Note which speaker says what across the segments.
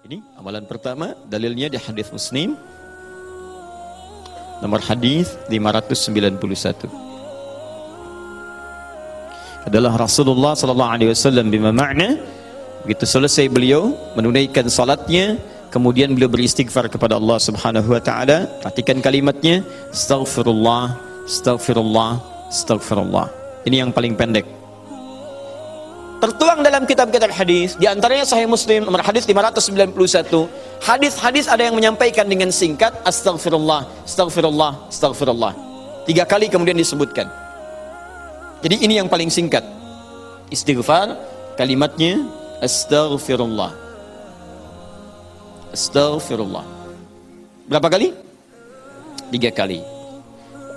Speaker 1: Ini amalan pertama, dalilnya di hadis Muslim. Nomor hadis 591. Adalah Rasulullah sallallahu alaihi wasallam bima makna begitu selesai beliau menunaikan salatnya kemudian beliau beristighfar kepada Allah Subhanahu wa taala perhatikan kalimatnya astaghfirullah astaghfirullah astaghfirullah ini yang paling pendek tertuang dalam kitab-kitab hadis di antaranya Sahih Muslim nomor hadis 591 hadis-hadis ada yang menyampaikan dengan singkat astagfirullah astagfirullah astagfirullah tiga kali kemudian disebutkan. Jadi ini yang paling singkat. Istighfar kalimatnya astaghfirullah. Astaghfirullah. Berapa kali? Tiga kali.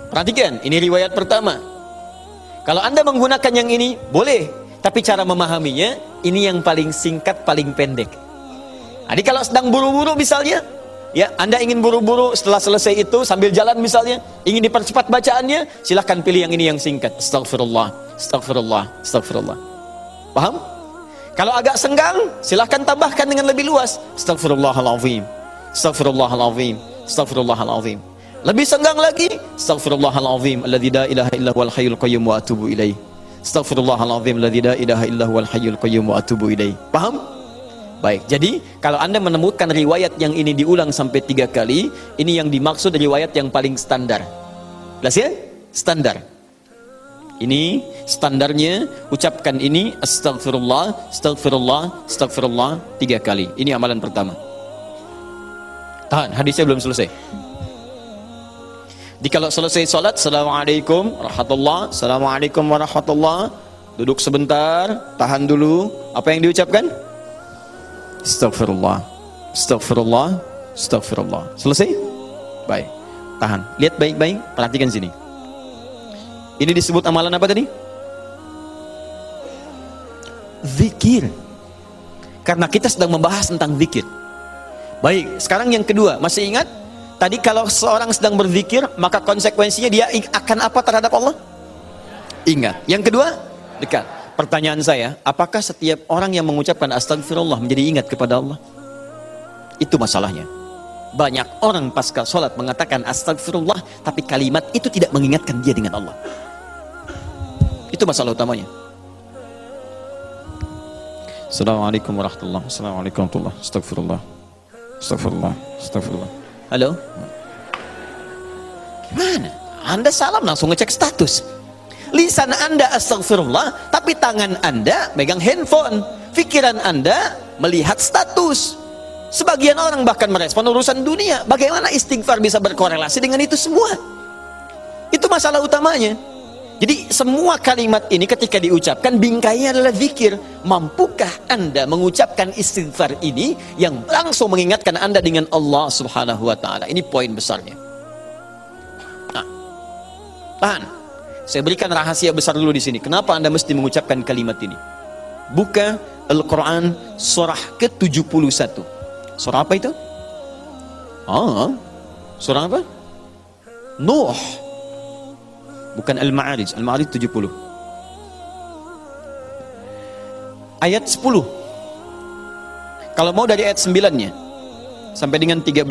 Speaker 1: Perhatikan ini riwayat pertama. Kalau anda menggunakan yang ini boleh tapi cara memahaminya, ini yang paling singkat, paling pendek. Jadi kalau sedang buru-buru misalnya, ya Anda ingin buru-buru setelah selesai itu sambil jalan misalnya, ingin dipercepat bacaannya, silahkan pilih yang ini yang singkat. Astagfirullah, astagfirullah, astagfirullah. Paham? Kalau agak senggang, silahkan tambahkan dengan lebih luas. Astagfirullahaladzim, astagfirullahaladzim, astagfirullahaladzim. Lebih senggang lagi, astagfirullahaladzim, alladzi la ilaha illa huwal hayyul qayyum wa atubu ilaih. Astaghfirullahaladzim la ilaha illa huwal hayyul qayyum wa atubu ilaih. Paham? Baik, jadi kalau Anda menemukan riwayat yang ini diulang sampai tiga kali, ini yang dimaksud riwayat yang paling standar. Jelas ya? Standar. Ini standarnya, ucapkan ini astagfirullah, astagfirullah, astagfirullah tiga kali. Ini amalan pertama. Tahan, hadisnya belum selesai. Jadi kalau selesai solat, Assalamualaikum warahmatullah, Assalamualaikum warahmatullah. Duduk sebentar, tahan dulu. Apa yang diucapkan? Astagfirullah, Astagfirullah, Astagfirullah. Selesai? Baik. Tahan. Lihat baik-baik, perhatikan sini. Ini disebut amalan apa tadi? Zikir. Karena kita sedang membahas tentang zikir. Baik, sekarang yang kedua, masih ingat Tadi kalau seorang sedang berzikir, maka konsekuensinya dia akan apa terhadap Allah? Ingat. Yang kedua, dekat. Pertanyaan saya, apakah setiap orang yang mengucapkan astagfirullah menjadi ingat kepada Allah? Itu masalahnya. Banyak orang pasca sholat mengatakan astagfirullah, tapi kalimat itu tidak mengingatkan dia dengan Allah. Itu masalah utamanya. Assalamualaikum warahmatullahi wabarakatuh. Assalamualaikum warahmatullahi wabarakatuh. Astagfirullah. Astagfirullah. Astagfirullah. Halo? Gimana? Anda salam langsung ngecek status. Lisan Anda astagfirullah, tapi tangan Anda megang handphone. Pikiran Anda melihat status. Sebagian orang bahkan merespon urusan dunia. Bagaimana istighfar bisa berkorelasi dengan itu semua? Itu masalah utamanya. Jadi semua kalimat ini ketika diucapkan bingkainya adalah zikir. Mampukah Anda mengucapkan istighfar ini yang langsung mengingatkan Anda dengan Allah Subhanahu wa taala? Ini poin besarnya. Nah, tahan. Saya berikan rahasia besar dulu di sini. Kenapa Anda mesti mengucapkan kalimat ini? Buka Al-Quran surah ke-71. Surah apa itu? Ah, surah apa? Nuh bukan Al-Ma'arij. Al-Ma'arij 70. Ayat 10. Kalau mau dari ayat 9-nya sampai dengan 13.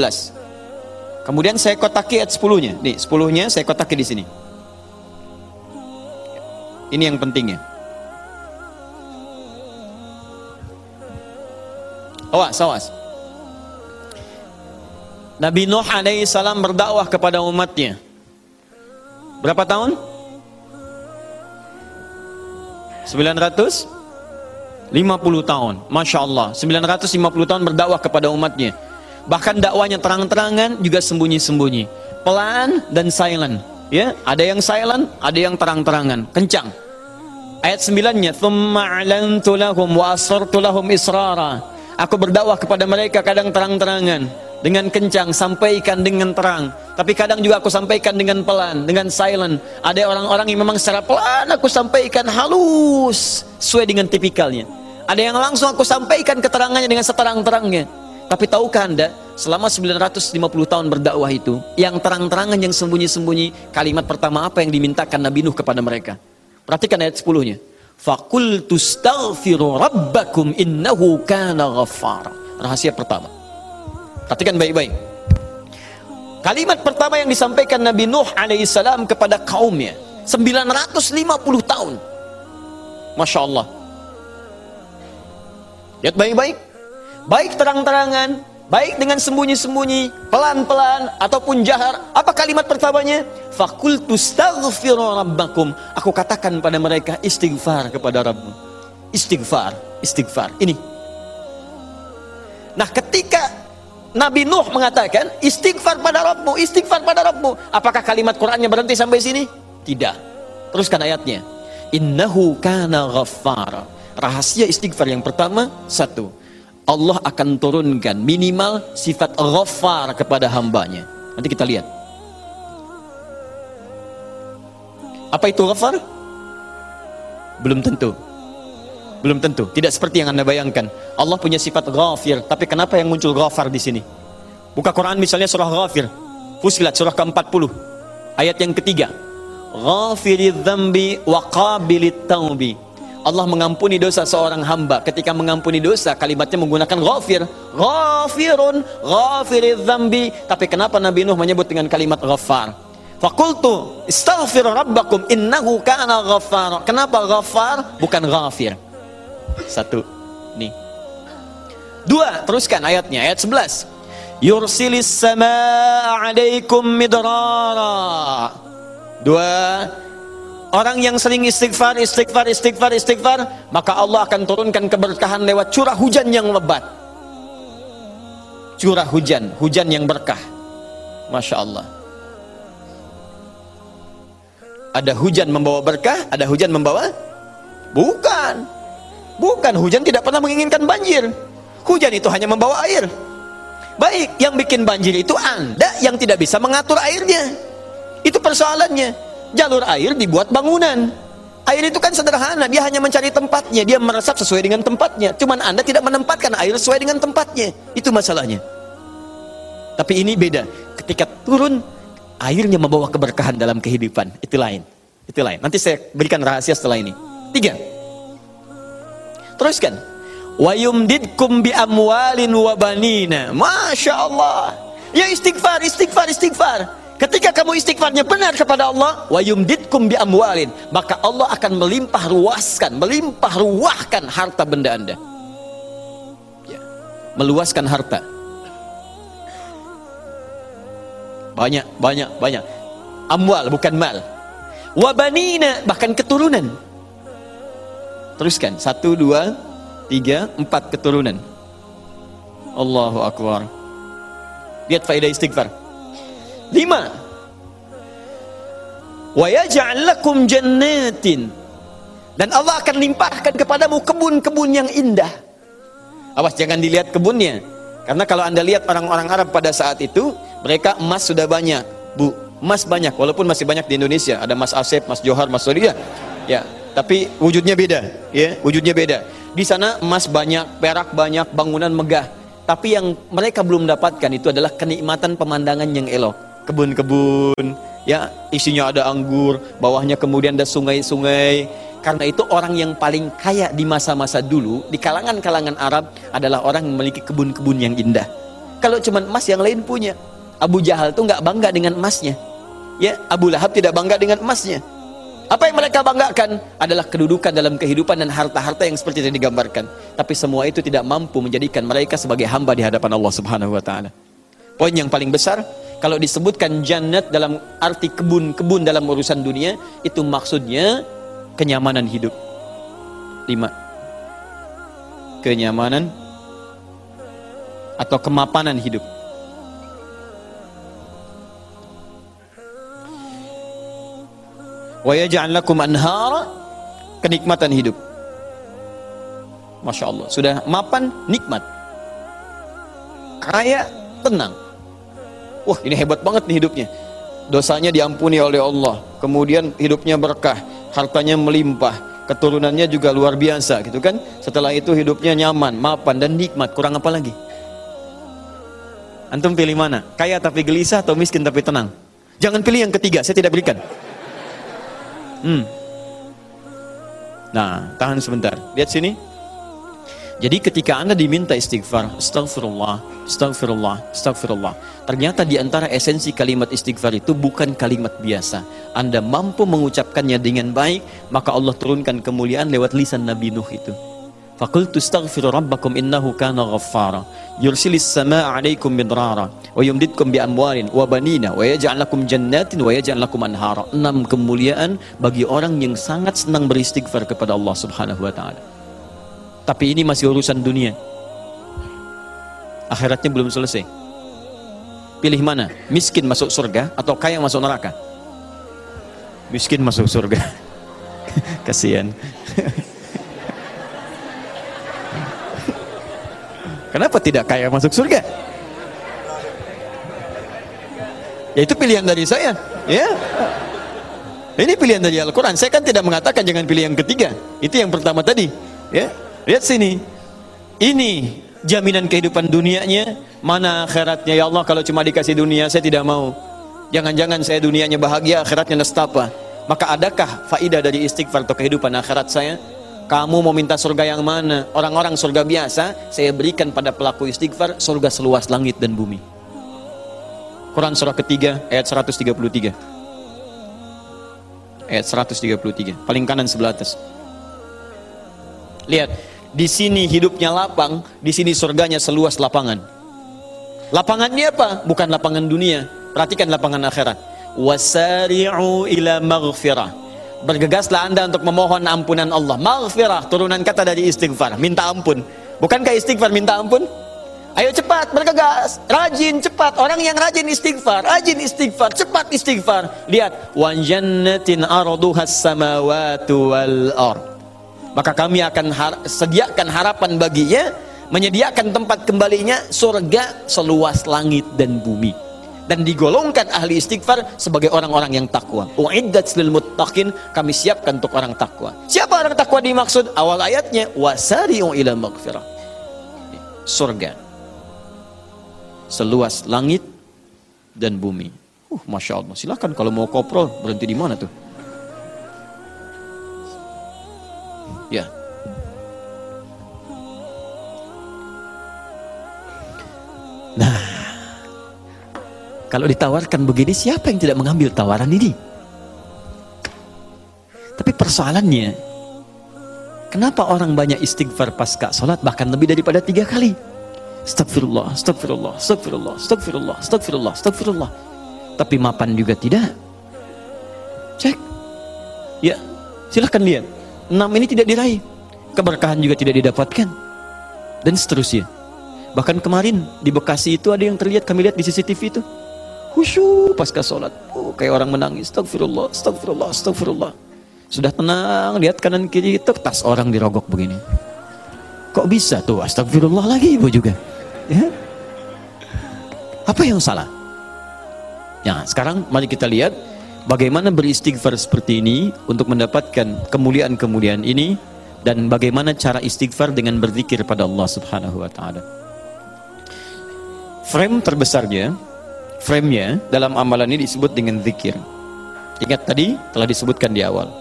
Speaker 1: Kemudian saya kotaki ayat 10-nya. Nih, 10-nya saya kotaki di sini. Ini yang pentingnya. Awas, awas. Nabi Nuh alaihi salam berdakwah kepada umatnya. Berapa tahun? 950 tahun. Masya Allah. 950 tahun berdakwah kepada umatnya. Bahkan dakwanya terang-terangan juga sembunyi-sembunyi. Pelan dan silent. Ya, ada yang silent, ada yang terang-terangan, kencang. Ayat 9-nya, "Tsumma 'alantu lahum wa asrartu lahum israra." Aku berdakwah kepada mereka kadang terang-terangan, dengan kencang, sampaikan dengan terang. Tapi kadang juga aku sampaikan dengan pelan, dengan silent. Ada orang-orang yang memang secara pelan aku sampaikan halus, sesuai dengan tipikalnya. Ada yang langsung aku sampaikan keterangannya dengan seterang-terangnya. Tapi tahukah anda, selama 950 tahun berdakwah itu, yang terang-terangan yang sembunyi-sembunyi, kalimat pertama apa yang dimintakan Nabi Nuh kepada mereka? Perhatikan ayat 10-nya. Fakultu staghfiru rabbakum innahu kana ghaffara. Rahasia pertama. Perhatikan baik-baik. Kalimat pertama yang disampaikan Nabi Nuh alaihissalam kepada kaumnya 950 tahun. Masya Allah. Lihat baik-baik. Baik terang-terangan, baik dengan sembunyi-sembunyi, pelan-pelan ataupun jahar. Apa kalimat pertamanya? Fakultu rabbakum. Aku katakan pada mereka istighfar kepada Rabbmu. Istighfar, istighfar. Ini. Nah, ketika Nabi Nuh mengatakan istighfar pada Rabbmu, istighfar pada Rabbmu. Apakah kalimat Qurannya berhenti sampai sini? Tidak. Teruskan ayatnya. Innahu kana ghaffara. Rahasia istighfar yang pertama, satu. Allah akan turunkan minimal sifat ghaffar kepada hambanya. Nanti kita lihat. Apa itu ghaffar? Belum tentu. Belum tentu. Tidak seperti yang Anda bayangkan. Allah punya sifat ghafir, tapi kenapa yang muncul ghafar di sini? Buka Quran misalnya surah Ghafir. Fusilat surah ke-40. Ayat yang ketiga. Ghafiridz dzambi wa taubi. Allah mengampuni dosa seorang hamba. Ketika mengampuni dosa, kalimatnya menggunakan ghafir. Ghafirun, ghafiridz dzambi. Tapi kenapa Nabi Nuh menyebut dengan kalimat ghafar? Fakultu istaghfir rabbakum innahu kana ghaffar. Kenapa ghaffar bukan ghafir? Satu. Nih. Dua, teruskan ayatnya, ayat 11. Yursilis samaa 'alaikum midrara. Dua, orang yang sering istighfar, istighfar, istighfar, istighfar, maka Allah akan turunkan keberkahan lewat curah hujan yang lebat. Curah hujan, hujan yang berkah. Masya Allah. Ada hujan membawa berkah, ada hujan membawa? Bukan. Bukan, hujan tidak pernah menginginkan banjir. Hujan itu hanya membawa air. Baik, yang bikin banjir itu Anda yang tidak bisa mengatur airnya. Itu persoalannya. Jalur air dibuat bangunan. Air itu kan sederhana, dia hanya mencari tempatnya, dia meresap sesuai dengan tempatnya. Cuman Anda tidak menempatkan air sesuai dengan tempatnya. Itu masalahnya. Tapi ini beda. Ketika turun, airnya membawa keberkahan dalam kehidupan. Itu lain. Itu lain. Nanti saya berikan rahasia setelah ini. Tiga. Teruskan. Wa yumdidkum bi amwalin wa banina. Masya Allah. Ya istighfar, istighfar, istighfar. Ketika kamu istighfarnya benar kepada Allah, wa yumdidkum bi amwalin, maka Allah akan melimpah ruaskan, melimpah ruahkan harta benda Anda. Ya. Meluaskan harta. Banyak, banyak, banyak. Amwal bukan mal. Wabanina bahkan keturunan. Teruskan. Satu, dua, tiga, empat keturunan. Allahu Akbar. Lihat faedah istighfar. Lima. Wa jannatin. Dan Allah akan limpahkan kepadamu kebun-kebun yang indah. Awas jangan dilihat kebunnya. Karena kalau anda lihat orang-orang Arab pada saat itu, mereka emas sudah banyak. Bu, emas banyak. Walaupun masih banyak di Indonesia. Ada Mas Asep, Mas Johar, Mas Sodia. Ya, tapi wujudnya beda ya wujudnya beda. Di sana emas banyak perak banyak bangunan megah. Tapi yang mereka belum dapatkan itu adalah kenikmatan pemandangan yang elok. Kebun-kebun ya isinya ada anggur bawahnya kemudian ada sungai-sungai. Karena itu orang yang paling kaya di masa-masa dulu di kalangan-kalangan Arab adalah orang yang memiliki kebun-kebun yang indah. Kalau cuma emas yang lain punya. Abu Jahal tuh nggak bangga dengan emasnya. Ya Abu Lahab tidak bangga dengan emasnya apa yang mereka banggakan adalah kedudukan dalam kehidupan dan harta-harta yang seperti yang digambarkan. Tapi semua itu tidak mampu menjadikan mereka sebagai hamba di hadapan Allah Subhanahu wa taala. Poin yang paling besar, kalau disebutkan jannat dalam arti kebun-kebun dalam urusan dunia, itu maksudnya kenyamanan hidup. Lima. Kenyamanan atau kemapanan hidup. Wa yaj'al lakum anhara kenikmatan hidup. Masya Allah. Sudah mapan nikmat. Kaya tenang. Wah ini hebat banget nih hidupnya. Dosanya diampuni oleh Allah. Kemudian hidupnya berkah hartanya melimpah keturunannya juga luar biasa gitu kan? Setelah itu hidupnya nyaman mapan dan nikmat. Kurang apa lagi? Antum pilih mana? Kaya tapi gelisah atau miskin tapi tenang? Jangan pilih yang ketiga saya tidak berikan Hmm. Nah, tahan sebentar. Lihat sini. Jadi ketika Anda diminta istighfar, astagfirullah, astagfirullah, astagfirullah. Ternyata di antara esensi kalimat istighfar itu bukan kalimat biasa. Anda mampu mengucapkannya dengan baik, maka Allah turunkan kemuliaan lewat lisan Nabi Nuh itu. Ghaffara yursilis samaa 'alaikum midrara wa yumdidkum bi amwalin wa banina wa yaj'al lakum jannatin wa yaj'al lakum anhara. Enam kemuliaan bagi orang yang sangat senang beristighfar kepada Allah Subhanahu wa taala. Tapi ini masih urusan dunia. Akhiratnya belum selesai. Pilih mana? Miskin masuk surga atau kaya masuk neraka? Miskin masuk surga. Kasihan. Kenapa tidak kaya masuk surga? Ya itu pilihan dari saya. Ya. Ini pilihan dari Al-Quran. Saya kan tidak mengatakan jangan pilih yang ketiga. Itu yang pertama tadi. Ya. Lihat sini. Ini jaminan kehidupan dunianya, mana akhiratnya ya Allah kalau cuma dikasih dunia saya tidak mau. Jangan-jangan saya dunianya bahagia, akhiratnya nestapa. Maka adakah faidah dari istighfar atau kehidupan akhirat saya? Kamu mau minta surga yang mana? Orang-orang surga biasa, saya berikan pada pelaku istighfar surga seluas langit dan bumi. Quran surah ketiga ayat 133. Ayat 133, paling kanan sebelah atas. Lihat, di sini hidupnya lapang, di sini surganya seluas lapangan. Lapangannya apa? Bukan lapangan dunia. Perhatikan lapangan akhirat. Wasari'u ila maghfirah. Bergegaslah anda untuk memohon ampunan Allah. Maghfirah, turunan kata dari istighfar. Minta ampun. Bukankah istighfar minta ampun? Ayo cepat, bergegas. Rajin, cepat. Orang yang rajin istighfar. Rajin istighfar. Cepat istighfar. Lihat. Wa jannatin arduhas samawatu wal ard maka kami akan har sediakan harapan baginya menyediakan tempat kembalinya surga seluas langit dan bumi dan digolongkan ahli istighfar sebagai orang-orang yang takwa. Uiddat lil muttaqin, kami siapkan untuk orang takwa. Siapa orang takwa dimaksud? Awal ayatnya wasari'u ila maghfirah. Surga. Seluas langit dan bumi. Uh, Masya Allah. Silakan kalau mau koprol berhenti di mana tuh? Ya. Nah, kalau ditawarkan begini, siapa yang tidak mengambil tawaran ini? Tapi persoalannya, kenapa orang banyak istighfar pasca sholat bahkan lebih daripada tiga kali? Astagfirullah, astagfirullah, astagfirullah, astagfirullah, astagfirullah, astagfirullah. Tapi mapan juga tidak. Cek. Ya, silahkan lihat enam ini tidak diraih keberkahan juga tidak didapatkan dan seterusnya bahkan kemarin di Bekasi itu ada yang terlihat kami lihat di CCTV itu khusyuk pasca sholat. Oh, kayak orang menangis. Astagfirullah astagfirullah astagfirullah sudah tenang lihat kanan kiri tas orang dirogok begini. Kok bisa tuh? Astagfirullah lagi ibu juga. Ya? Apa yang salah? Ya sekarang mari kita lihat bagaimana beristighfar seperti ini untuk mendapatkan kemuliaan-kemuliaan ini dan bagaimana cara istighfar dengan berzikir pada Allah Subhanahu wa taala. Frame terbesarnya, frame-nya dalam amalan ini disebut dengan zikir. Ingat tadi telah disebutkan di awal.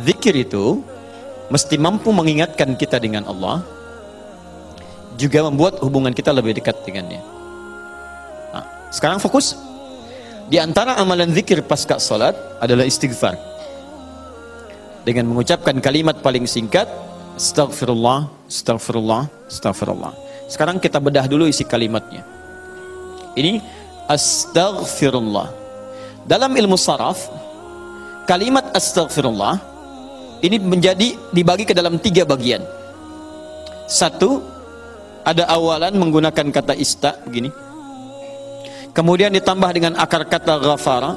Speaker 1: Zikir itu mesti mampu mengingatkan kita dengan Allah juga membuat hubungan kita lebih dekat dengannya. Nah, sekarang fokus di antara amalan zikir pasca salat adalah istighfar. Dengan mengucapkan kalimat paling singkat, Astaghfirullah, Astaghfirullah, Astaghfirullah. Sekarang kita bedah dulu isi kalimatnya. Ini Astaghfirullah. Dalam ilmu saraf, kalimat Astaghfirullah ini menjadi dibagi ke dalam tiga bagian. Satu, ada awalan menggunakan kata ista begini kemudian ditambah dengan akar kata ghafara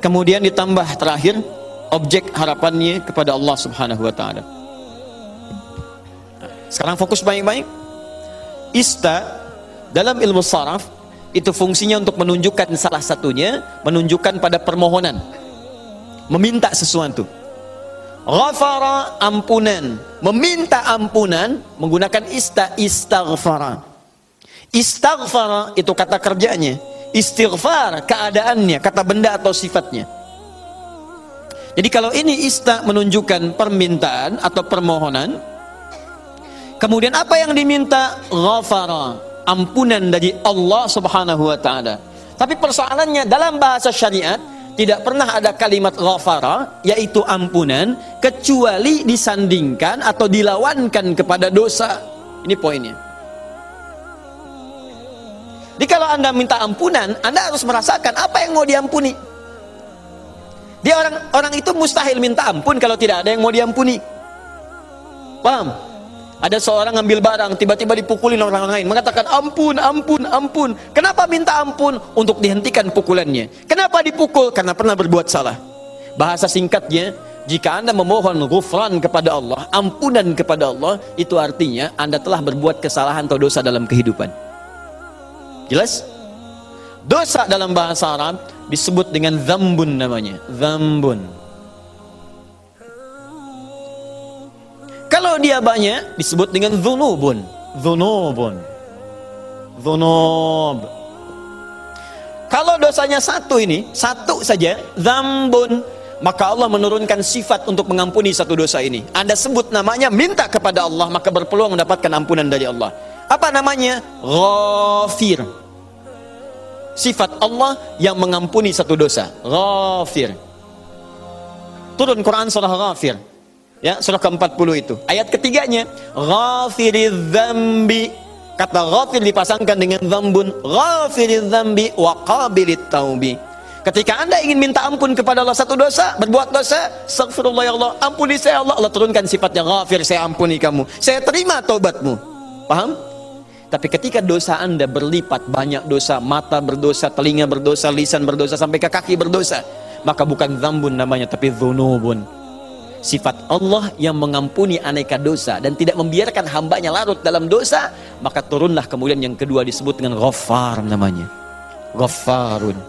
Speaker 1: kemudian ditambah terakhir objek harapannya kepada Allah subhanahu wa ta'ala sekarang fokus baik-baik ista dalam ilmu saraf itu fungsinya untuk menunjukkan salah satunya menunjukkan pada permohonan meminta sesuatu ghafara ampunan meminta ampunan menggunakan ista istaghfara Istighfar itu kata kerjanya. Istighfar keadaannya, kata benda atau sifatnya. Jadi kalau ini ista menunjukkan permintaan atau permohonan, Kemudian apa yang diminta? Ghafara, ampunan dari Allah Subhanahu wa taala. Tapi persoalannya dalam bahasa syariat tidak pernah ada kalimat ghafara yaitu ampunan kecuali disandingkan atau dilawankan kepada dosa. Ini poinnya. Jadi kalau Anda minta ampunan, Anda harus merasakan apa yang mau diampuni. Dia orang orang itu mustahil minta ampun kalau tidak ada yang mau diampuni. Paham? Ada seorang ngambil barang, tiba-tiba dipukulin orang lain, mengatakan ampun, ampun, ampun. Kenapa minta ampun? Untuk dihentikan pukulannya. Kenapa dipukul? Karena pernah berbuat salah. Bahasa singkatnya, jika Anda memohon ghufran kepada Allah, ampunan kepada Allah, itu artinya Anda telah berbuat kesalahan atau dosa dalam kehidupan. Jelas? Dosa dalam bahasa Arab disebut dengan zambun namanya. Zambun. Kalau dia banyak disebut dengan dzunubun. Dzunubun. Dzunub. Kalau dosanya satu ini, satu saja, zambun, maka Allah menurunkan sifat untuk mengampuni satu dosa ini. Anda sebut namanya, minta kepada Allah, maka berpeluang mendapatkan ampunan dari Allah. Apa namanya? Ghafir. Sifat Allah yang mengampuni satu dosa. Ghafir. Turun Quran surah Ghafir. Ya, surah ke-40 itu. Ayat ketiganya, dzambi. Kata ghafir dipasangkan dengan dzambun. Ghafiriz dzambi wa qabilit taubi. Ketika Anda ingin minta ampun kepada Allah satu dosa, berbuat dosa, astagfirullah ya Allah, ampuni saya Allah. Allah turunkan sifatnya ghafir, saya ampuni kamu. Saya terima taubatmu. Paham? Tapi ketika dosa Anda berlipat, banyak dosa, mata berdosa, telinga berdosa, lisan berdosa, sampai ke kaki berdosa, maka bukan zambun namanya, tapi dhunubun sifat Allah yang mengampuni aneka dosa dan tidak membiarkan hambanya larut dalam dosa maka turunlah kemudian yang kedua disebut dengan ghaffar namanya. Ghaffarun.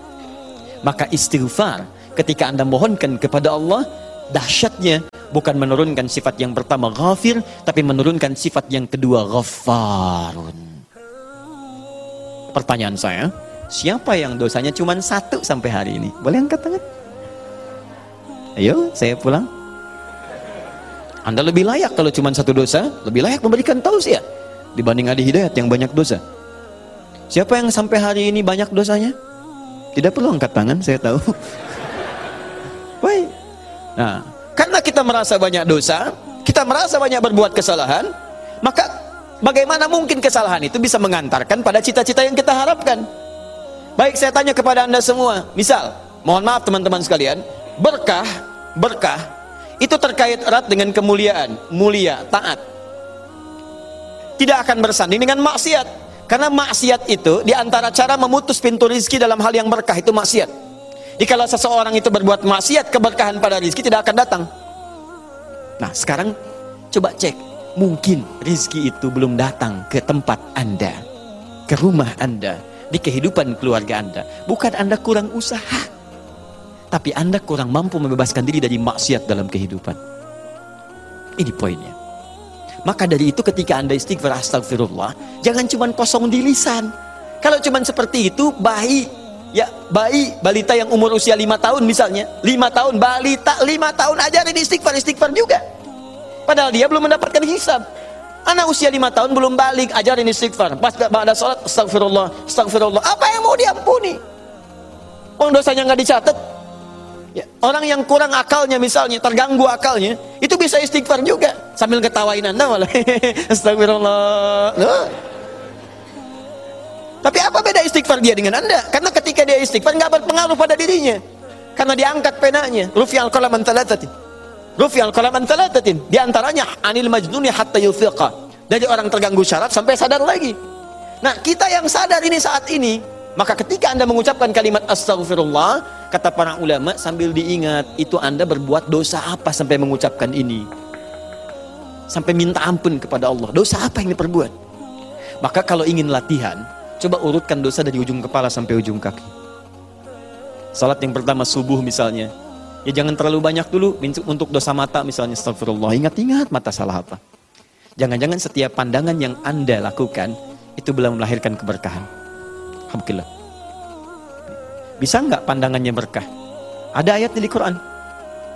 Speaker 1: Maka istighfar ketika anda mohonkan kepada Allah dahsyatnya bukan menurunkan sifat yang pertama ghafir tapi menurunkan sifat yang kedua ghaffarun. Pertanyaan saya siapa yang dosanya cuma satu sampai hari ini? Boleh angkat tangan? Ayo saya pulang anda lebih layak kalau cuma satu dosa, lebih layak memberikan tausiah dibanding ada hidayat yang banyak dosa. Siapa yang sampai hari ini banyak dosanya? Tidak perlu angkat tangan, saya tahu. Baik. Nah, karena kita merasa banyak dosa, kita merasa banyak berbuat kesalahan, maka bagaimana mungkin kesalahan itu bisa mengantarkan pada cita-cita yang kita harapkan? Baik, saya tanya kepada Anda semua. Misal, mohon maaf teman-teman sekalian, berkah, berkah itu terkait erat dengan kemuliaan, mulia, taat. Tidak akan bersanding dengan maksiat. Karena maksiat itu di antara cara memutus pintu rizki dalam hal yang berkah itu maksiat. Jadi kalau seseorang itu berbuat maksiat, keberkahan pada rizki tidak akan datang. Nah sekarang coba cek, mungkin rizki itu belum datang ke tempat Anda, ke rumah Anda, di kehidupan keluarga Anda. Bukan Anda kurang usaha tapi Anda kurang mampu membebaskan diri dari maksiat dalam kehidupan. Ini poinnya. Maka dari itu ketika Anda istighfar astagfirullah, jangan cuma kosong di lisan. Kalau cuma seperti itu, bayi, ya bayi, balita yang umur usia lima tahun misalnya, lima tahun, balita lima tahun ajarin istighfar, istighfar juga. Padahal dia belum mendapatkan hisab. Anak usia lima tahun belum balik, ajarin istighfar. Pas ada sholat, astagfirullah, astagfirullah. Apa yang mau diampuni? Orang dosanya nggak dicatat, Ya, orang yang kurang akalnya misalnya, terganggu akalnya, itu bisa istighfar juga sambil ketawain Anda malah. Astagfirullah. Loh. Tapi apa beda istighfar dia dengan Anda? Karena ketika dia istighfar nggak berpengaruh pada dirinya. Karena diangkat penanya. Rufi al-qalam talatatin. Rufi al-qalam talatatin. Di antaranya anil majnuni hatta yufiqa. Dari orang terganggu syarat sampai sadar lagi. Nah, kita yang sadar ini saat ini, maka ketika Anda mengucapkan kalimat astagfirullah, Kata para ulama sambil diingat, itu Anda berbuat dosa apa sampai mengucapkan ini? Sampai minta ampun kepada Allah. Dosa apa yang diperbuat? Maka kalau ingin latihan, coba urutkan dosa dari ujung kepala sampai ujung kaki. Salat yang pertama subuh misalnya. Ya jangan terlalu banyak dulu untuk dosa mata misalnya astagfirullah. Ingat-ingat mata salah apa. Jangan-jangan setiap pandangan yang Anda lakukan itu belum melahirkan keberkahan. Alhamdulillah. Bisa nggak pandangannya berkah? Ada ayat di Quran.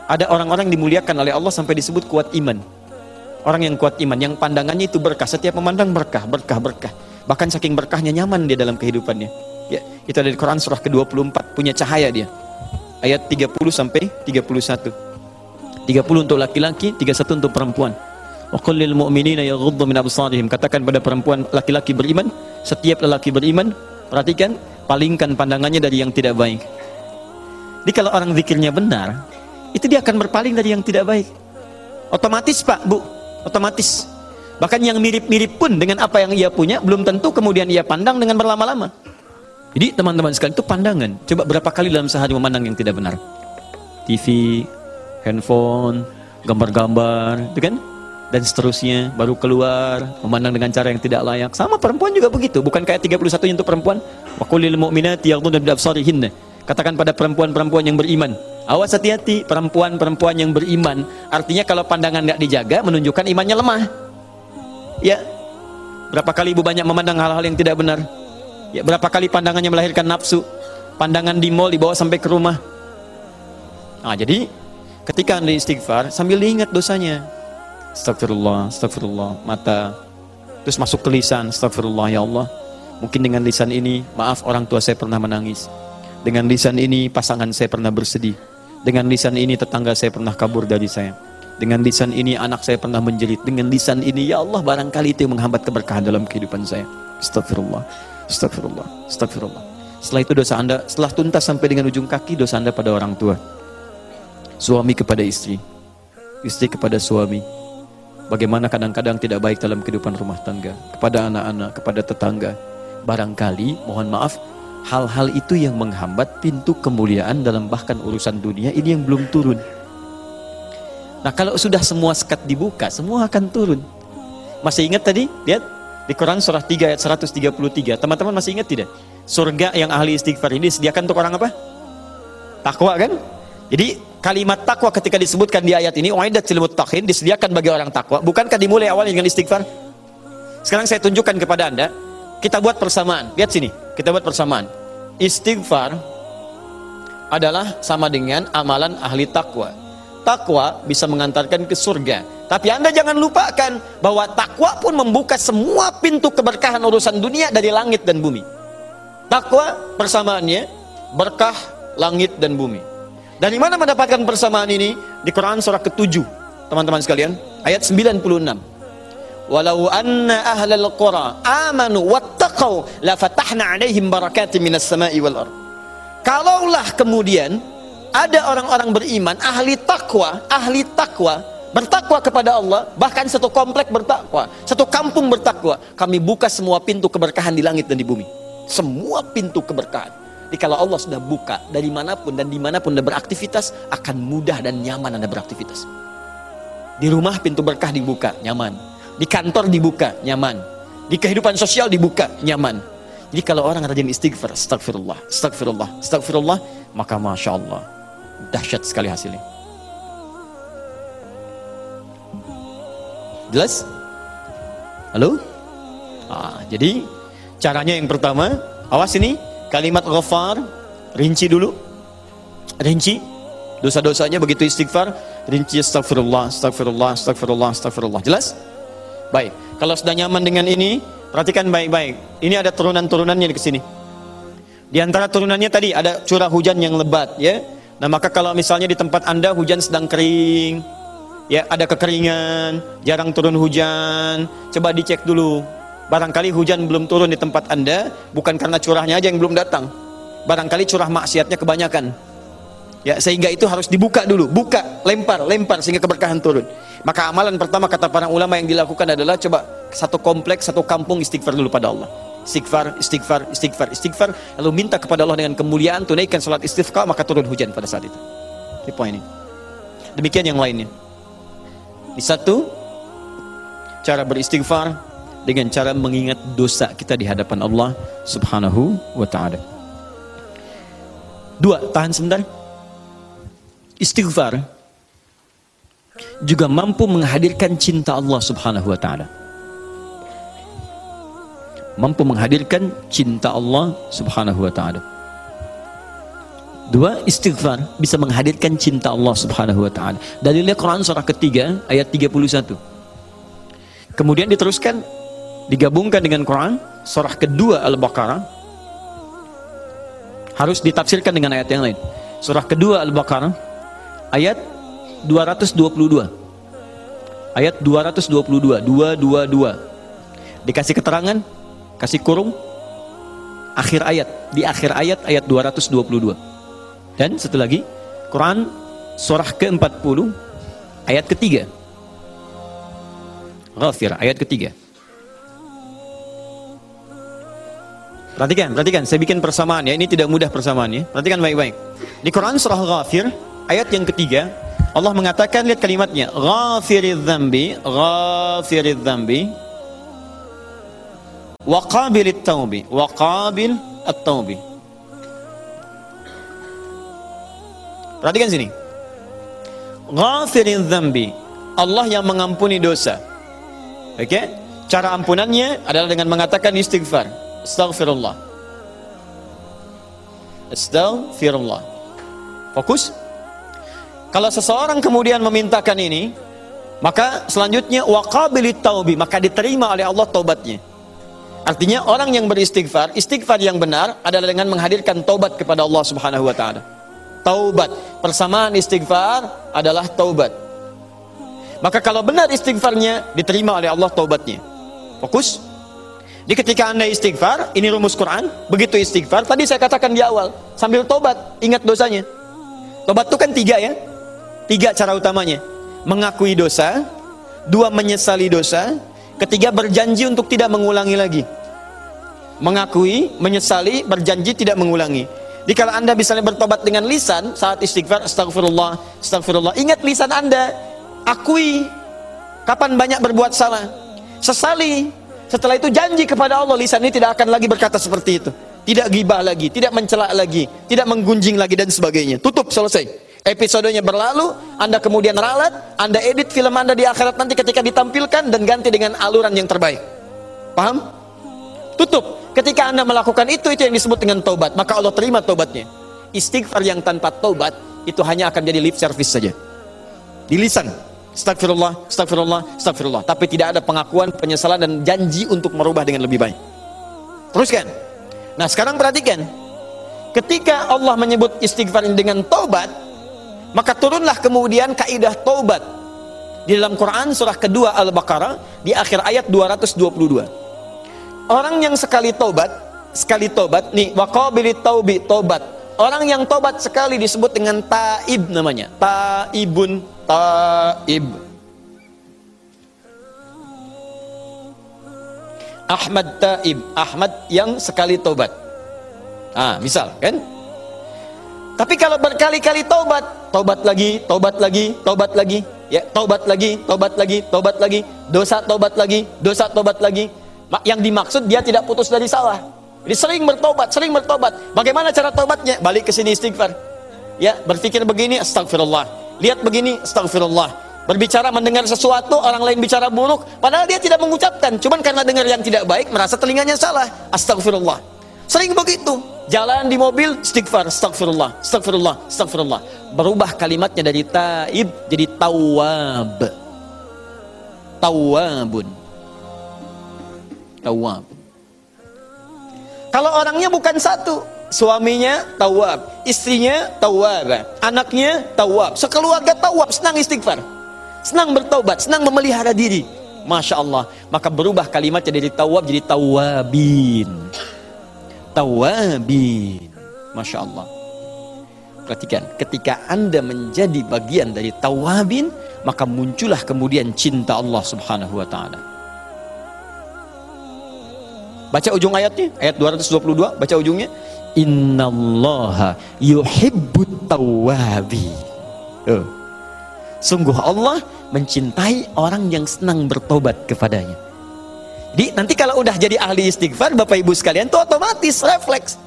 Speaker 1: Ada orang-orang dimuliakan oleh Allah sampai disebut kuat iman. Orang yang kuat iman, yang pandangannya itu berkah, setiap memandang berkah, berkah, berkah. Bahkan saking berkahnya nyaman dia dalam kehidupannya. Ya, itu ada di Quran surah ke-24, punya cahaya dia. Ayat 30 sampai 31. 30 untuk laki-laki, 31 untuk perempuan. Wa mu'minina. Katakan pada perempuan laki-laki beriman, setiap lelaki beriman, perhatikan, palingkan pandangannya dari yang tidak baik. Jadi kalau orang zikirnya benar, itu dia akan berpaling dari yang tidak baik. Otomatis Pak, Bu, otomatis. Bahkan yang mirip-mirip pun dengan apa yang ia punya, belum tentu kemudian ia pandang dengan berlama-lama. Jadi teman-teman sekalian itu pandangan. Coba berapa kali dalam sehari memandang yang tidak benar? TV, handphone, gambar-gambar, itu kan? Dan seterusnya, baru keluar, memandang dengan cara yang tidak layak. Sama perempuan juga begitu, bukan kayak 31 untuk perempuan. Wa qulil mu'minati yaghdudna. Katakan pada perempuan-perempuan yang beriman, awas hati-hati perempuan-perempuan yang beriman. Artinya kalau pandangan nggak dijaga menunjukkan imannya lemah. Ya, berapa kali ibu banyak memandang hal-hal yang tidak benar? Ya, berapa kali pandangannya melahirkan nafsu? Pandangan di mall dibawa sampai ke rumah. Nah, jadi ketika anda istighfar sambil diingat dosanya. Astagfirullah, astagfirullah, mata. Terus masuk ke lisan, astagfirullah ya Allah. Mungkin dengan lisan ini, maaf orang tua saya pernah menangis dengan lisan ini pasangan saya pernah bersedih. Dengan lisan ini tetangga saya pernah kabur dari saya. Dengan lisan ini anak saya pernah menjerit. Dengan lisan ini ya Allah barangkali itu menghambat keberkahan dalam kehidupan saya. Astagfirullah. Astagfirullah. Astagfirullah. Setelah itu dosa anda, setelah tuntas sampai dengan ujung kaki dosa anda pada orang tua. Suami kepada istri. Istri kepada suami. Bagaimana kadang-kadang tidak baik dalam kehidupan rumah tangga. Kepada anak-anak, kepada tetangga. Barangkali, mohon maaf, hal-hal itu yang menghambat pintu kemuliaan dalam bahkan urusan dunia ini yang belum turun. Nah kalau sudah semua sekat dibuka, semua akan turun. Masih ingat tadi? Lihat di Quran surah 3 ayat 133. Teman-teman masih ingat tidak? Surga yang ahli istighfar ini disediakan untuk orang apa? Takwa kan? Jadi kalimat takwa ketika disebutkan di ayat ini, waidat muttaqin disediakan bagi orang takwa. Bukankah dimulai awal dengan istighfar? Sekarang saya tunjukkan kepada Anda, kita buat persamaan. Lihat sini, kita buat persamaan. Istighfar adalah sama dengan amalan ahli takwa. Takwa bisa mengantarkan ke surga. Tapi Anda jangan lupakan bahwa takwa pun membuka semua pintu keberkahan urusan dunia dari langit dan bumi. Takwa persamaannya berkah langit dan bumi. Dari mana mendapatkan persamaan ini? Di Quran surah ke-7, teman-teman sekalian, ayat 96. Walau anna ahlal qura amanu wattaqau la fatahna alaihim barakatim minas sama'i wal ard. Kalaulah kemudian ada orang-orang beriman, ahli takwa, ahli takwa, bertakwa kepada Allah, bahkan satu komplek bertakwa, satu kampung bertakwa, kami buka semua pintu keberkahan di langit dan di bumi. Semua pintu keberkahan. Jadi kalau Allah sudah buka dari mana pun dan di mana pun Anda beraktivitas, akan mudah dan nyaman Anda beraktivitas. Di rumah pintu berkah dibuka, nyaman. Di kantor dibuka, nyaman. Di kehidupan sosial dibuka, nyaman. Jadi kalau orang rajin istighfar, astagfirullah, astagfirullah, astagfirullah, maka masya Allah, dahsyat sekali hasilnya. Jelas? Halo? Ah, jadi caranya yang pertama, awas ini kalimat ghafar, rinci dulu. Rinci dosa-dosanya begitu istighfar, rinci astagfirullah, astagfirullah, astagfirullah, astagfirullah. Jelas? Baik. Kalau sudah nyaman dengan ini, perhatikan baik-baik. Ini ada turunan-turunannya di sini. Di antara turunannya tadi ada curah hujan yang lebat, ya. Nah, maka kalau misalnya di tempat Anda hujan sedang kering, ya ada kekeringan, jarang turun hujan, coba dicek dulu. Barangkali hujan belum turun di tempat Anda bukan karena curahnya aja yang belum datang. Barangkali curah maksiatnya kebanyakan. Ya, sehingga itu harus dibuka dulu, buka, lempar, lempar sehingga keberkahan turun. Maka amalan pertama kata para ulama yang dilakukan adalah coba satu kompleks, satu kampung istighfar dulu pada Allah. Istighfar, istighfar, istighfar, istighfar, lalu minta kepada Allah dengan kemuliaan, tunaikan salat istighfar, maka turun hujan pada saat itu. Ini poin ini. Demikian yang lainnya. Di satu, cara beristighfar dengan cara mengingat dosa kita di hadapan Allah Subhanahu wa taala. Dua, tahan sebentar. Istighfar juga mampu menghadirkan cinta Allah Subhanahu wa taala mampu menghadirkan cinta Allah Subhanahu wa taala. Dua, istighfar bisa menghadirkan cinta Allah Subhanahu wa taala. Dalilnya Quran surah ketiga ayat 31. Kemudian diteruskan digabungkan dengan Quran surah kedua Al-Baqarah harus ditafsirkan dengan ayat yang lain. Surah kedua Al-Baqarah ayat 222. Ayat 222, 222. Dikasih keterangan, kasih kurung akhir ayat, di akhir ayat ayat 222. Dan satu lagi, Quran surah ke-40 ayat ketiga. Ghafir ayat ketiga. Perhatikan, perhatikan, saya bikin persamaan ya. Ini tidak mudah persamaan ya. Perhatikan baik-baik. Di Quran surah Ghafir, ayat yang ketiga, Allah mengatakan lihat kalimatnya, Ghafiriz dzambi, ghafiriz dzambi, wa qabilit taubi, wa qabil at-taubi. Perhatikan sini. Ghafiriz dzambi, Allah yang mengampuni dosa. Oke? Okay? Cara ampunannya adalah dengan mengatakan istighfar. Astaghfirullah. Astaghfirullah. Fokus. Kalau seseorang kemudian memintakan ini, maka selanjutnya waqabilit taubi, maka diterima oleh Allah taubatnya. Artinya orang yang beristighfar, istighfar yang benar adalah dengan menghadirkan taubat kepada Allah Subhanahu wa taala. Taubat, persamaan istighfar adalah taubat. Maka kalau benar istighfarnya diterima oleh Allah taubatnya. Fokus. Jadi ketika anda istighfar, ini rumus Quran, begitu istighfar, tadi saya katakan di awal, sambil tobat, ingat dosanya. Tobat itu kan tiga ya, tiga cara utamanya. Mengakui dosa, dua menyesali dosa, ketiga berjanji untuk tidak mengulangi lagi. Mengakui, menyesali, berjanji tidak mengulangi. Jadi kalau anda misalnya bertobat dengan lisan saat istighfar, astagfirullah, astagfirullah, ingat lisan anda, akui kapan banyak berbuat salah, sesali, setelah itu janji kepada Allah lisan ini tidak akan lagi berkata seperti itu. Tidak gibah lagi, tidak mencela lagi, tidak menggunjing lagi dan sebagainya. Tutup selesai. Episodenya berlalu, Anda kemudian ralat, Anda edit film Anda di akhirat nanti ketika ditampilkan dan ganti dengan aluran yang terbaik. Paham? Tutup. Ketika Anda melakukan itu, itu yang disebut dengan taubat. Maka Allah terima taubatnya. Istighfar yang tanpa taubat, itu hanya akan jadi lip service saja. Di lisan, Astagfirullah, astagfirullah, astagfirullah. Tapi tidak ada pengakuan, penyesalan dan janji untuk merubah dengan lebih baik. Teruskan. Nah sekarang perhatikan. Ketika Allah menyebut istighfar dengan taubat, maka turunlah kemudian kaidah taubat. Di dalam Quran surah kedua Al-Baqarah di akhir ayat 222. Orang yang sekali taubat, sekali taubat, nih waqabili taubi taubat. Orang yang taubat sekali disebut dengan taib namanya. Taibun Taib. Ahmad Taib. Ahmad yang sekali tobat. Ah misal kan? Tapi kalau berkali-kali tobat tobat lagi tobat lagi tobat lagi. Ya tobat lagi tobat lagi tobat lagi. Dosa tobat lagi dosa tobat lagi. Yang dimaksud dia tidak putus dari salah jadi sering bertobat sering bertobat bagaimana cara tobatnya balik ke sini istighfar ya berpikir begini astagfirullah lihat begini, astagfirullah. Berbicara mendengar sesuatu, orang lain bicara buruk, padahal dia tidak mengucapkan. Cuman karena dengar yang tidak baik, merasa telinganya salah. Astagfirullah. Sering begitu. Jalan di mobil, istighfar, astagfirullah, astagfirullah, astagfirullah. Berubah kalimatnya dari taib jadi tawab. Tawabun. Tawab. Kalau orangnya bukan satu, suaminya tawab, istrinya tawab, anaknya tawab, sekeluarga tawab, senang istighfar, senang bertobat, senang memelihara diri. Masya Allah, maka berubah kalimatnya dari tawab jadi tawabin. Tawabin. Masya Allah. Perhatikan, ketika anda menjadi bagian dari tawabin, maka muncullah kemudian cinta Allah subhanahu wa ta'ala. Baca ujung ayatnya, ayat 222, baca ujungnya. Innallaha yuhibbut tawabi. Oh. Sungguh Allah mencintai orang yang senang bertobat kepadanya. Jadi nanti kalau udah jadi ahli istighfar Bapak Ibu sekalian itu otomatis refleks.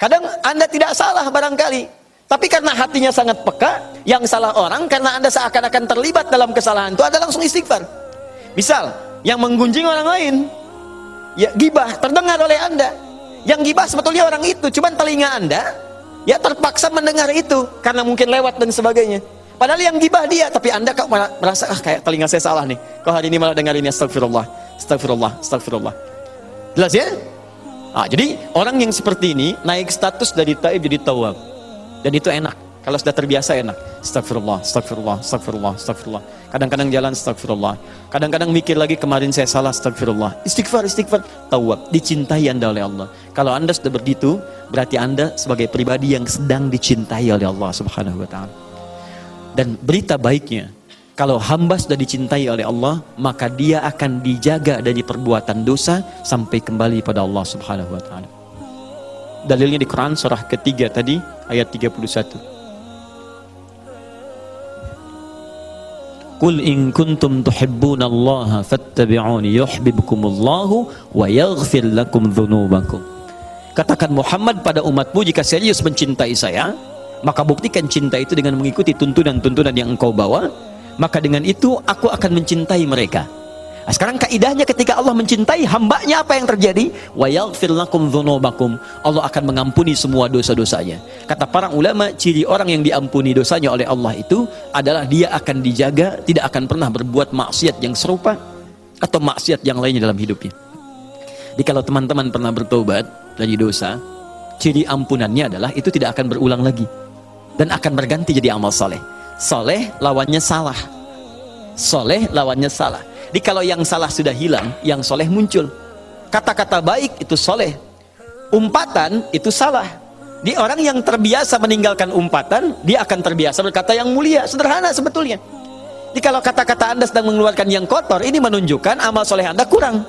Speaker 1: Kadang Anda tidak salah barangkali, tapi karena hatinya sangat peka, yang salah orang karena Anda seakan-akan terlibat dalam kesalahan itu ada langsung istighfar. Misal, yang menggunjing orang lain, ya gibah terdengar oleh Anda, yang gibah sebetulnya orang itu, cuman telinga Anda ya terpaksa mendengar itu karena mungkin lewat dan sebagainya. Padahal yang gibah dia, tapi anda kok merasa ah, kayak telinga saya salah nih. Kok hari ini malah dengar ini astagfirullah, astagfirullah, astagfirullah. Jelas ya? Ah, jadi orang yang seperti ini naik status dari taib jadi tawab. Dan itu enak. Kalau sudah terbiasa enak. Astagfirullah, astagfirullah, astagfirullah, astagfirullah. Kadang-kadang jalan astagfirullah. Kadang-kadang mikir lagi kemarin saya salah astagfirullah. Istighfar, istighfar. Tawab, dicintai Anda oleh Allah. Kalau Anda sudah begitu, berarti Anda sebagai pribadi yang sedang dicintai oleh Allah Subhanahu wa taala. Dan berita baiknya, kalau hamba sudah dicintai oleh Allah, maka dia akan dijaga dari perbuatan dosa sampai kembali pada Allah Subhanahu wa taala. Dalilnya di Quran surah ketiga tadi ayat 31. Qul in kuntum tuhibbuna Allah fattabi'uni yuhibbukumullahu wa yaghfir lakum dzunubakum. Katakan Muhammad pada umatmu jika serius mencintai saya, maka buktikan cinta itu dengan mengikuti tuntunan-tuntunan yang engkau bawa maka dengan itu aku akan mencintai mereka nah, sekarang kaidahnya ketika Allah mencintai hambanya apa yang terjadi wa lakum dzunubakum Allah akan mengampuni semua dosa-dosanya kata para ulama ciri orang yang diampuni dosanya oleh Allah itu adalah dia akan dijaga tidak akan pernah berbuat maksiat yang serupa atau maksiat yang lainnya dalam hidupnya jadi kalau teman-teman pernah bertobat dari dosa ciri ampunannya adalah itu tidak akan berulang lagi dan akan berganti jadi amal soleh. Soleh lawannya salah. Soleh lawannya salah. Jadi kalau yang salah sudah hilang, yang soleh muncul. Kata-kata baik itu soleh. Umpatan itu salah. Di orang yang terbiasa meninggalkan umpatan, dia akan terbiasa berkata yang mulia. Sederhana sebetulnya. Jadi kalau kata-kata Anda sedang mengeluarkan yang kotor, ini menunjukkan amal soleh Anda kurang.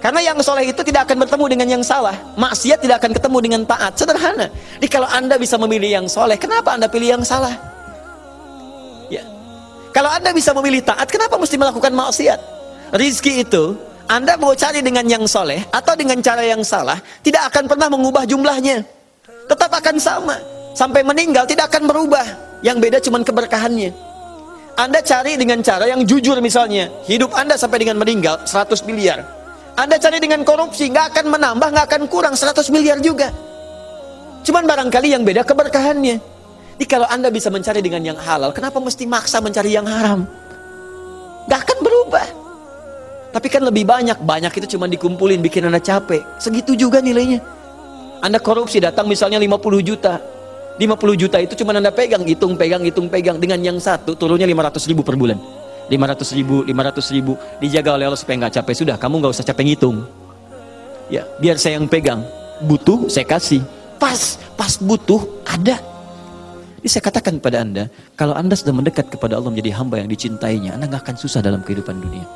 Speaker 1: Karena yang soleh itu tidak akan bertemu dengan yang salah. Maksiat tidak akan ketemu dengan taat. Sederhana. Jadi kalau anda bisa memilih yang soleh, kenapa anda pilih yang salah? Kalau anda bisa memilih taat, kenapa mesti melakukan maksiat? Rizki itu, anda mau cari dengan yang soleh atau dengan cara yang salah, tidak akan pernah mengubah jumlahnya. Tetap akan sama. Sampai meninggal tidak akan berubah. Yang beda cuma keberkahannya. Anda cari dengan cara yang jujur misalnya. Hidup Anda sampai dengan meninggal 100 miliar anda cari dengan korupsi, nggak akan menambah, nggak akan kurang 100 miliar juga. Cuman barangkali yang beda keberkahannya. Jadi kalau Anda bisa mencari dengan yang halal, kenapa mesti maksa mencari yang haram? Gak akan berubah. Tapi kan lebih banyak, banyak itu cuma dikumpulin, bikin Anda capek. Segitu juga nilainya. Anda korupsi datang misalnya 50 juta. 50 juta itu cuma Anda pegang, hitung, pegang, hitung, pegang. Dengan yang satu turunnya 500 ribu per bulan. 500 ribu, 500 ribu dijaga oleh Allah supaya nggak capek sudah kamu nggak usah capek ngitung ya biar saya yang pegang butuh saya kasih pas pas butuh ada jadi saya katakan kepada anda kalau anda sudah mendekat kepada Allah menjadi hamba yang dicintainya anda nggak akan susah dalam kehidupan dunia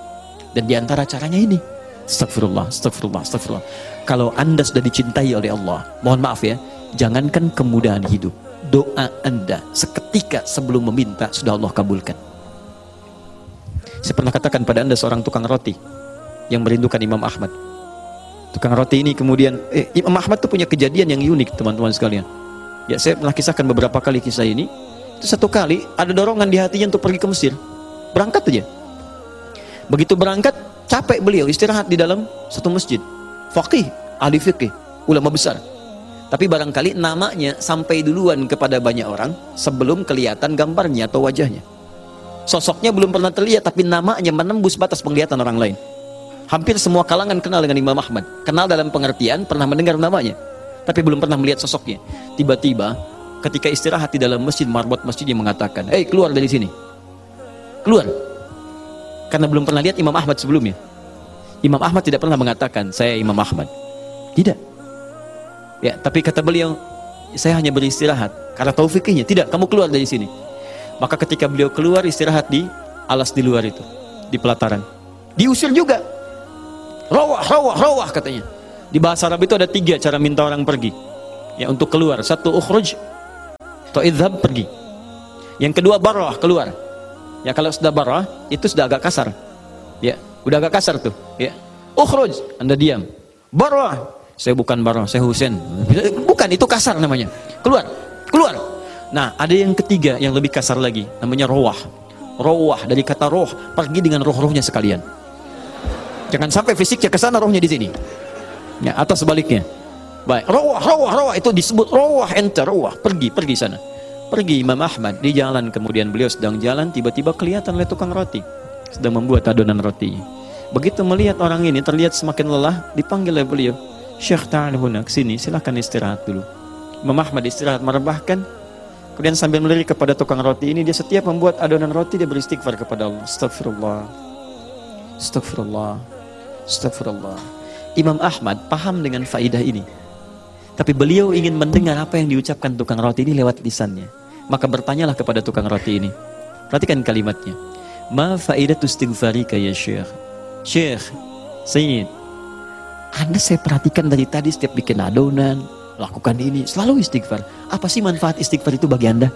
Speaker 1: dan di antara caranya ini Astagfirullah, astagfirullah, astagfirullah. Kalau anda sudah dicintai oleh Allah, mohon maaf ya, jangankan kemudahan hidup, doa anda seketika sebelum meminta sudah Allah kabulkan. Saya pernah katakan pada anda seorang tukang roti yang merindukan Imam Ahmad. Tukang roti ini kemudian, eh, Imam Ahmad tuh punya kejadian yang unik teman-teman sekalian. Ya saya pernah kisahkan beberapa kali kisah ini. Itu satu kali ada dorongan di hatinya untuk pergi ke Mesir. Berangkat aja. Begitu berangkat, capek beliau istirahat di dalam satu masjid. Fakih, ahli fikih, ulama besar. Tapi barangkali namanya sampai duluan kepada banyak orang sebelum kelihatan gambarnya atau wajahnya. Sosoknya belum pernah terlihat tapi namanya menembus batas penglihatan orang lain. Hampir semua kalangan kenal dengan Imam Ahmad. Kenal dalam pengertian, pernah mendengar namanya. Tapi belum pernah melihat sosoknya. Tiba-tiba ketika istirahat di dalam masjid, marbot masjid yang mengatakan, "Hei, keluar dari sini." Keluar. Karena belum pernah lihat Imam Ahmad sebelumnya. Imam Ahmad tidak pernah mengatakan, "Saya Imam Ahmad." Tidak. Ya, tapi kata beliau, "Saya hanya beristirahat karena taufiknya." Tidak, kamu keluar dari sini. Maka ketika beliau keluar istirahat di alas di luar itu, di pelataran. Diusir juga. Rawah, rawah, rawah katanya. Di bahasa Arab itu ada tiga cara minta orang pergi. Ya untuk keluar. Satu ukhruj atau idhab pergi. Yang kedua barah keluar. Ya kalau sudah barah itu sudah agak kasar. Ya, udah agak kasar tuh. Ya. Ukhruj, Anda diam. Barah, saya bukan barah, saya Husain. Bukan, itu kasar namanya. Keluar, keluar. Nah, ada yang ketiga yang lebih kasar lagi, namanya rohwah. Rohwah dari kata roh, pergi dengan roh-rohnya sekalian. Jangan sampai fisiknya ke sana, rohnya di sini. Ya, atau sebaliknya. Baik, rohwah, rohwah, rohwah itu disebut rohwah enter, rohwah, pergi, pergi sana. Pergi Imam Ahmad di jalan kemudian beliau sedang jalan tiba-tiba kelihatan oleh tukang roti sedang membuat adonan roti. Begitu melihat orang ini terlihat semakin lelah, dipanggil oleh beliau, Syekh ta'al huna, sini silakan istirahat dulu. Imam Ahmad istirahat merebahkan, kemudian sambil melirik kepada tukang roti ini, dia setiap membuat adonan roti, dia beristighfar kepada Allah. Astagfirullah, astagfirullah, astagfirullah. Imam Ahmad paham dengan faidah ini. Tapi beliau ingin mendengar apa yang diucapkan tukang roti ini lewat lisannya. Maka bertanyalah kepada tukang roti ini. Perhatikan kalimatnya. Ma faidatu istighfarika ya Syekh? Syekh, Sayyid, Anda saya perhatikan dari tadi setiap bikin adonan, lakukan ini, selalu istighfar. Apa sih manfaat istighfar itu bagi Anda?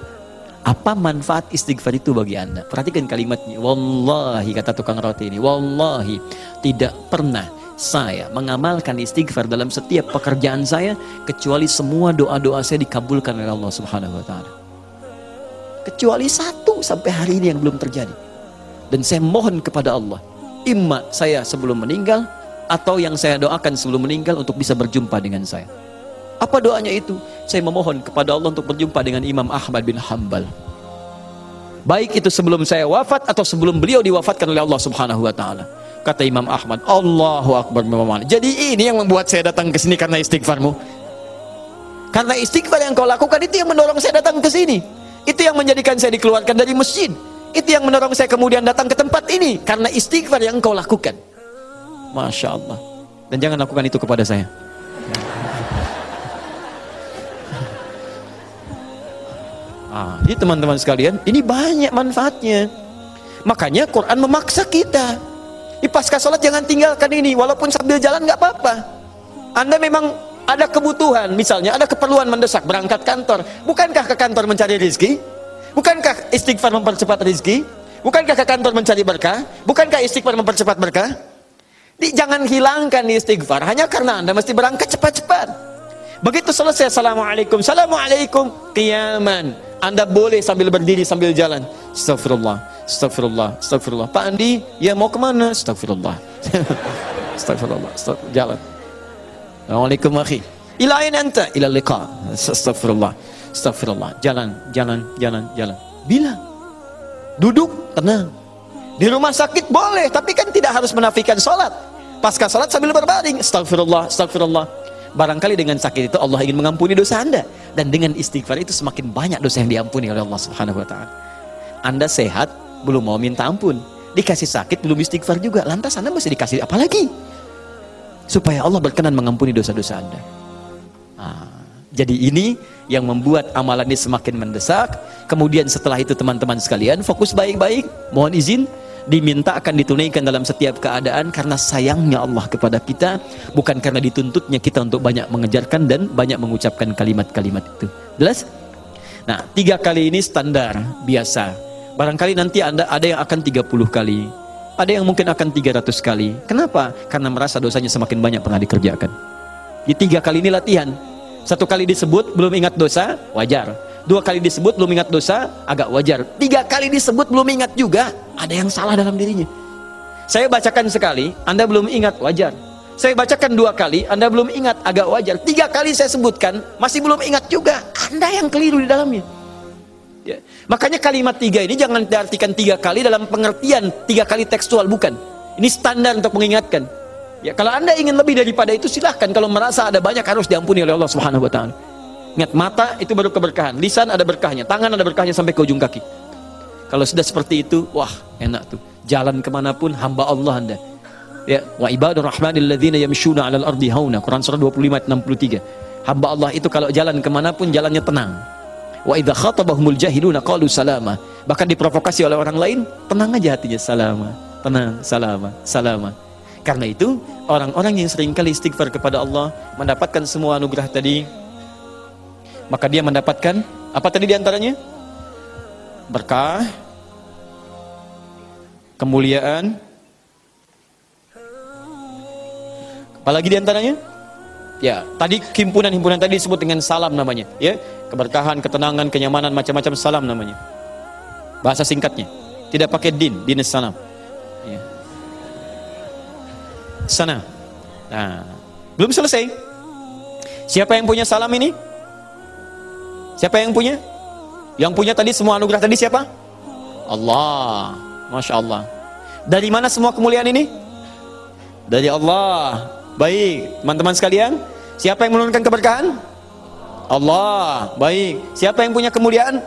Speaker 1: Apa manfaat istighfar itu bagi Anda? Perhatikan kalimatnya. Wallahi, kata tukang roti ini. Wallahi, tidak pernah saya mengamalkan istighfar dalam setiap pekerjaan saya kecuali semua doa-doa saya dikabulkan oleh Allah Subhanahu wa taala. Kecuali satu sampai hari ini yang belum terjadi. Dan saya mohon kepada Allah, imma saya sebelum meninggal atau yang saya doakan sebelum meninggal untuk bisa berjumpa dengan saya. Apa doanya itu? Saya memohon kepada Allah untuk berjumpa dengan Imam Ahmad bin Hambal. Baik itu sebelum saya wafat atau sebelum beliau diwafatkan oleh Allah Subhanahu wa taala. Kata Imam Ahmad, Allahu Akbar Imam Jadi ini yang membuat saya datang ke sini karena istighfarmu. Karena istighfar yang kau lakukan itu yang mendorong saya datang ke sini. Itu yang menjadikan saya dikeluarkan dari masjid. Itu yang mendorong saya kemudian datang ke tempat ini karena istighfar yang kau lakukan. Masya Allah. Dan jangan lakukan itu kepada saya. Ah, jadi teman-teman sekalian, ini banyak manfaatnya. Makanya Quran memaksa kita di pasca sholat jangan tinggalkan ini, walaupun sambil jalan nggak apa-apa. Anda memang ada kebutuhan, misalnya ada keperluan mendesak berangkat kantor. Bukankah ke kantor mencari rezeki? Bukankah istighfar mempercepat rezeki? Bukankah ke kantor mencari berkah? Bukankah istighfar mempercepat berkah? Di, jangan hilangkan istighfar hanya karena Anda mesti berangkat cepat-cepat. Begitu selesai Assalamualaikum Assalamualaikum Kiaman Anda boleh sambil berdiri sambil jalan Astagfirullah Astagfirullah, astagfirullah. Pak Andi, ya mau ke mana? Astagfirullah. astagfirullah, astagfirullah. Jalan. Assalamualaikum akhi. Ila aina anta? Ila liqa. Astagfirullah. Astagfirullah. Jalan, jalan, jalan, jalan. Bila? Duduk, tenang. Di rumah sakit boleh, tapi kan tidak harus menafikan sholat. Pasca sholat sambil berbaring. Astagfirullah, astagfirullah. Barangkali dengan sakit itu Allah ingin mengampuni dosa anda. Dan dengan istighfar itu semakin banyak dosa yang diampuni oleh Allah subhanahu wa ta'ala. Anda sehat, belum mau minta ampun. Dikasih sakit belum istighfar juga. Lantas anda masih dikasih apa lagi? Supaya Allah berkenan mengampuni dosa-dosa anda. Nah, jadi ini yang membuat amalan ini semakin mendesak. Kemudian setelah itu teman-teman sekalian fokus baik-baik. Mohon izin diminta akan ditunaikan dalam setiap keadaan karena sayangnya Allah kepada kita bukan karena dituntutnya kita untuk banyak mengejarkan dan banyak mengucapkan kalimat-kalimat itu jelas? nah tiga kali ini standar biasa Barangkali nanti Anda ada yang akan 30 kali, ada yang mungkin akan 300 kali. Kenapa? Karena merasa dosanya semakin banyak pernah dikerjakan. Di tiga kali ini latihan. Satu kali disebut belum ingat dosa, wajar. Dua kali disebut belum ingat dosa, agak wajar. Tiga kali disebut belum ingat juga, ada yang salah dalam dirinya. Saya bacakan sekali, Anda belum ingat, wajar. Saya bacakan dua kali, Anda belum ingat, agak wajar. Tiga kali saya sebutkan, masih belum ingat juga. Anda yang keliru di dalamnya. Ya. Makanya kalimat tiga ini jangan diartikan tiga kali dalam pengertian tiga kali tekstual, bukan. Ini standar untuk mengingatkan. Ya, kalau anda ingin lebih daripada itu silahkan. Kalau merasa ada banyak harus diampuni oleh Allah Subhanahu Wa. Ingat mata itu baru keberkahan, lisan ada berkahnya, tangan ada berkahnya sampai ke ujung kaki. Kalau sudah seperti itu, wah enak tuh. Jalan ke mana pun hamba Allah anda. Ya, wa ibadur rahmanil ladzina yamshuna 'alal ardi hauna. Quran surah 25 ayat 63. Hamba Allah itu kalau jalan ke mana pun jalannya tenang Wa idza khatabahumul jahiluna qalu salama. Bahkan diprovokasi oleh orang lain, tenang aja hatinya salama, tenang, salama, salama. Karena itu, orang-orang yang sering kali istighfar kepada Allah mendapatkan semua anugerah tadi, maka dia mendapatkan apa tadi di antaranya? Berkah, kemuliaan, apalagi di antaranya? Ya, tadi himpunan-himpunan tadi disebut dengan salam namanya, ya. Keberkahan, ketenangan, kenyamanan, macam-macam salam namanya. Bahasa singkatnya. Tidak pakai din, din salam. Ya. Sana. Nah, belum selesai. Siapa yang punya salam ini? Siapa yang punya? Yang punya tadi semua anugerah tadi siapa? Allah. Masya Allah. Dari mana semua kemuliaan ini? Dari Allah. Baik, teman-teman sekalian. Siapa yang menurunkan keberkahan? Allah. Baik. Siapa yang punya kemuliaan?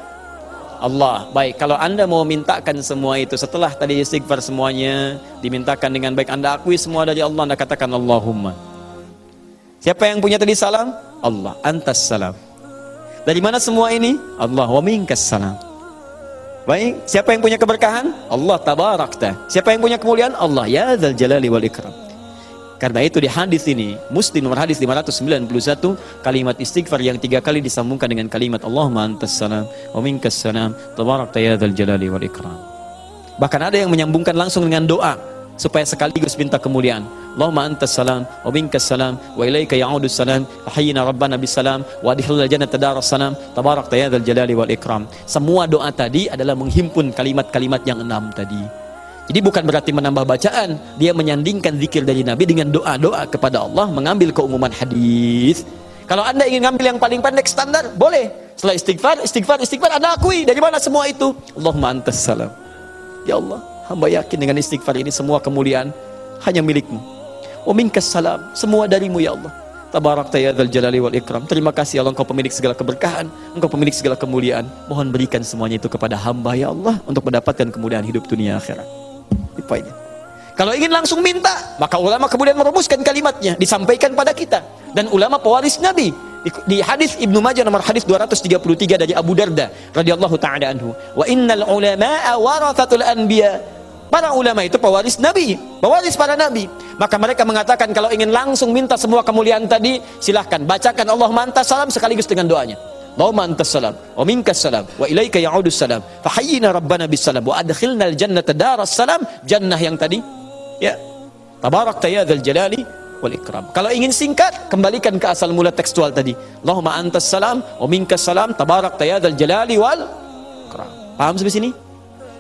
Speaker 1: Allah. Baik, kalau Anda mau mintakan semua itu setelah tadi istighfar semuanya dimintakan dengan baik Anda akui semua dari Allah, Anda katakan Allahumma. Siapa yang punya tadi salam? Allah. Antas salam. Dari mana semua ini? Allah. Wa minkas salam. Baik, siapa yang punya keberkahan? Allah tabarakta. Siapa yang punya kemuliaan? Allah ya dzal jalali wal ikram. Karena itu di hadis ini, Muslim nomor hadis 591, kalimat istighfar yang tiga kali disambungkan dengan kalimat Allahumma antas salam wa minkas salam tabarakta ya dzal jalali wal ikram. Bahkan ada yang menyambungkan langsung dengan doa supaya sekaligus minta kemuliaan. Allahumma antas salam wa minkas salam wa ilaika ya'udu salam hayyina rabbana bis salam wa adkhilna jannata daras salam tabarakta ya dzal jalali wal ikram. Semua doa tadi adalah menghimpun kalimat-kalimat yang enam tadi. Jadi bukan berarti menambah bacaan, dia menyandingkan zikir dari Nabi dengan doa-doa kepada Allah, mengambil keumuman hadis. Kalau Anda ingin ngambil yang paling pendek standar, boleh. Setelah istighfar, istighfar, istighfar, Anda akui dari mana semua itu? Allahumma antas salam. Ya Allah, hamba yakin dengan istighfar ini semua kemuliaan hanya milikmu. Wa minkas salam, semua darimu ya Allah. Tabarakta ya dzal jalali wal ikram. Terima kasih Allah engkau pemilik segala keberkahan, engkau pemilik segala kemuliaan. Mohon berikan semuanya itu kepada hamba ya Allah untuk mendapatkan kemudahan hidup dunia akhirat. Itu. Kalau ingin langsung minta, maka ulama kemudian merumuskan kalimatnya, disampaikan pada kita. Dan ulama pewaris Nabi. Di, di hadis Ibnu Majah nomor hadis 233 dari Abu Darda radhiyallahu taala anhu. Wa innal ulama'a warathatul anbiya. Para ulama itu pewaris Nabi, pewaris para Nabi. Maka mereka mengatakan kalau ingin langsung minta semua kemuliaan tadi, silahkan bacakan Allah mantas salam sekaligus dengan doanya. Allahumma antas salam wa minkas salam wa ilaika ya'udus salam fahayyina rabbana bis salam wa adkhilna al jannata daras salam jannah yang tadi ya tabarakta ya dzal jalali wal ikram kalau ingin singkat kembalikan ke asal mula tekstual tadi Allahumma antas salam wa minkas salam tabarakta ya dzal jalali wal ikram paham sampai sini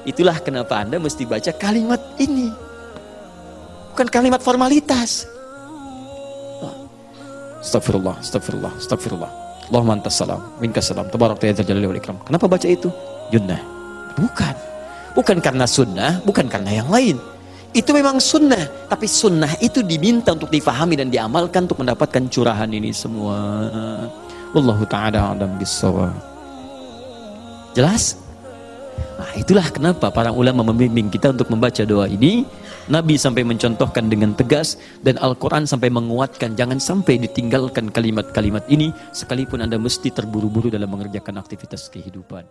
Speaker 1: Itulah kenapa Anda mesti baca kalimat ini. Bukan kalimat formalitas. Astagfirullah, astagfirullah, astagfirullah. Allahumma antas salam, minkas salam, tabarak ya jalali wal ikram. Kenapa baca itu? Junnah. Bukan. Bukan karena sunnah, bukan karena yang lain. Itu memang sunnah, tapi sunnah itu diminta untuk difahami dan diamalkan untuk mendapatkan curahan ini semua. Wallahu ta'ala adam bisawab. Jelas? Nah, itulah kenapa para ulama membimbing kita untuk membaca doa ini. Nabi sampai mencontohkan dengan tegas dan Al-Quran sampai menguatkan jangan sampai ditinggalkan kalimat-kalimat ini sekalipun Anda mesti terburu-buru dalam mengerjakan aktivitas kehidupan.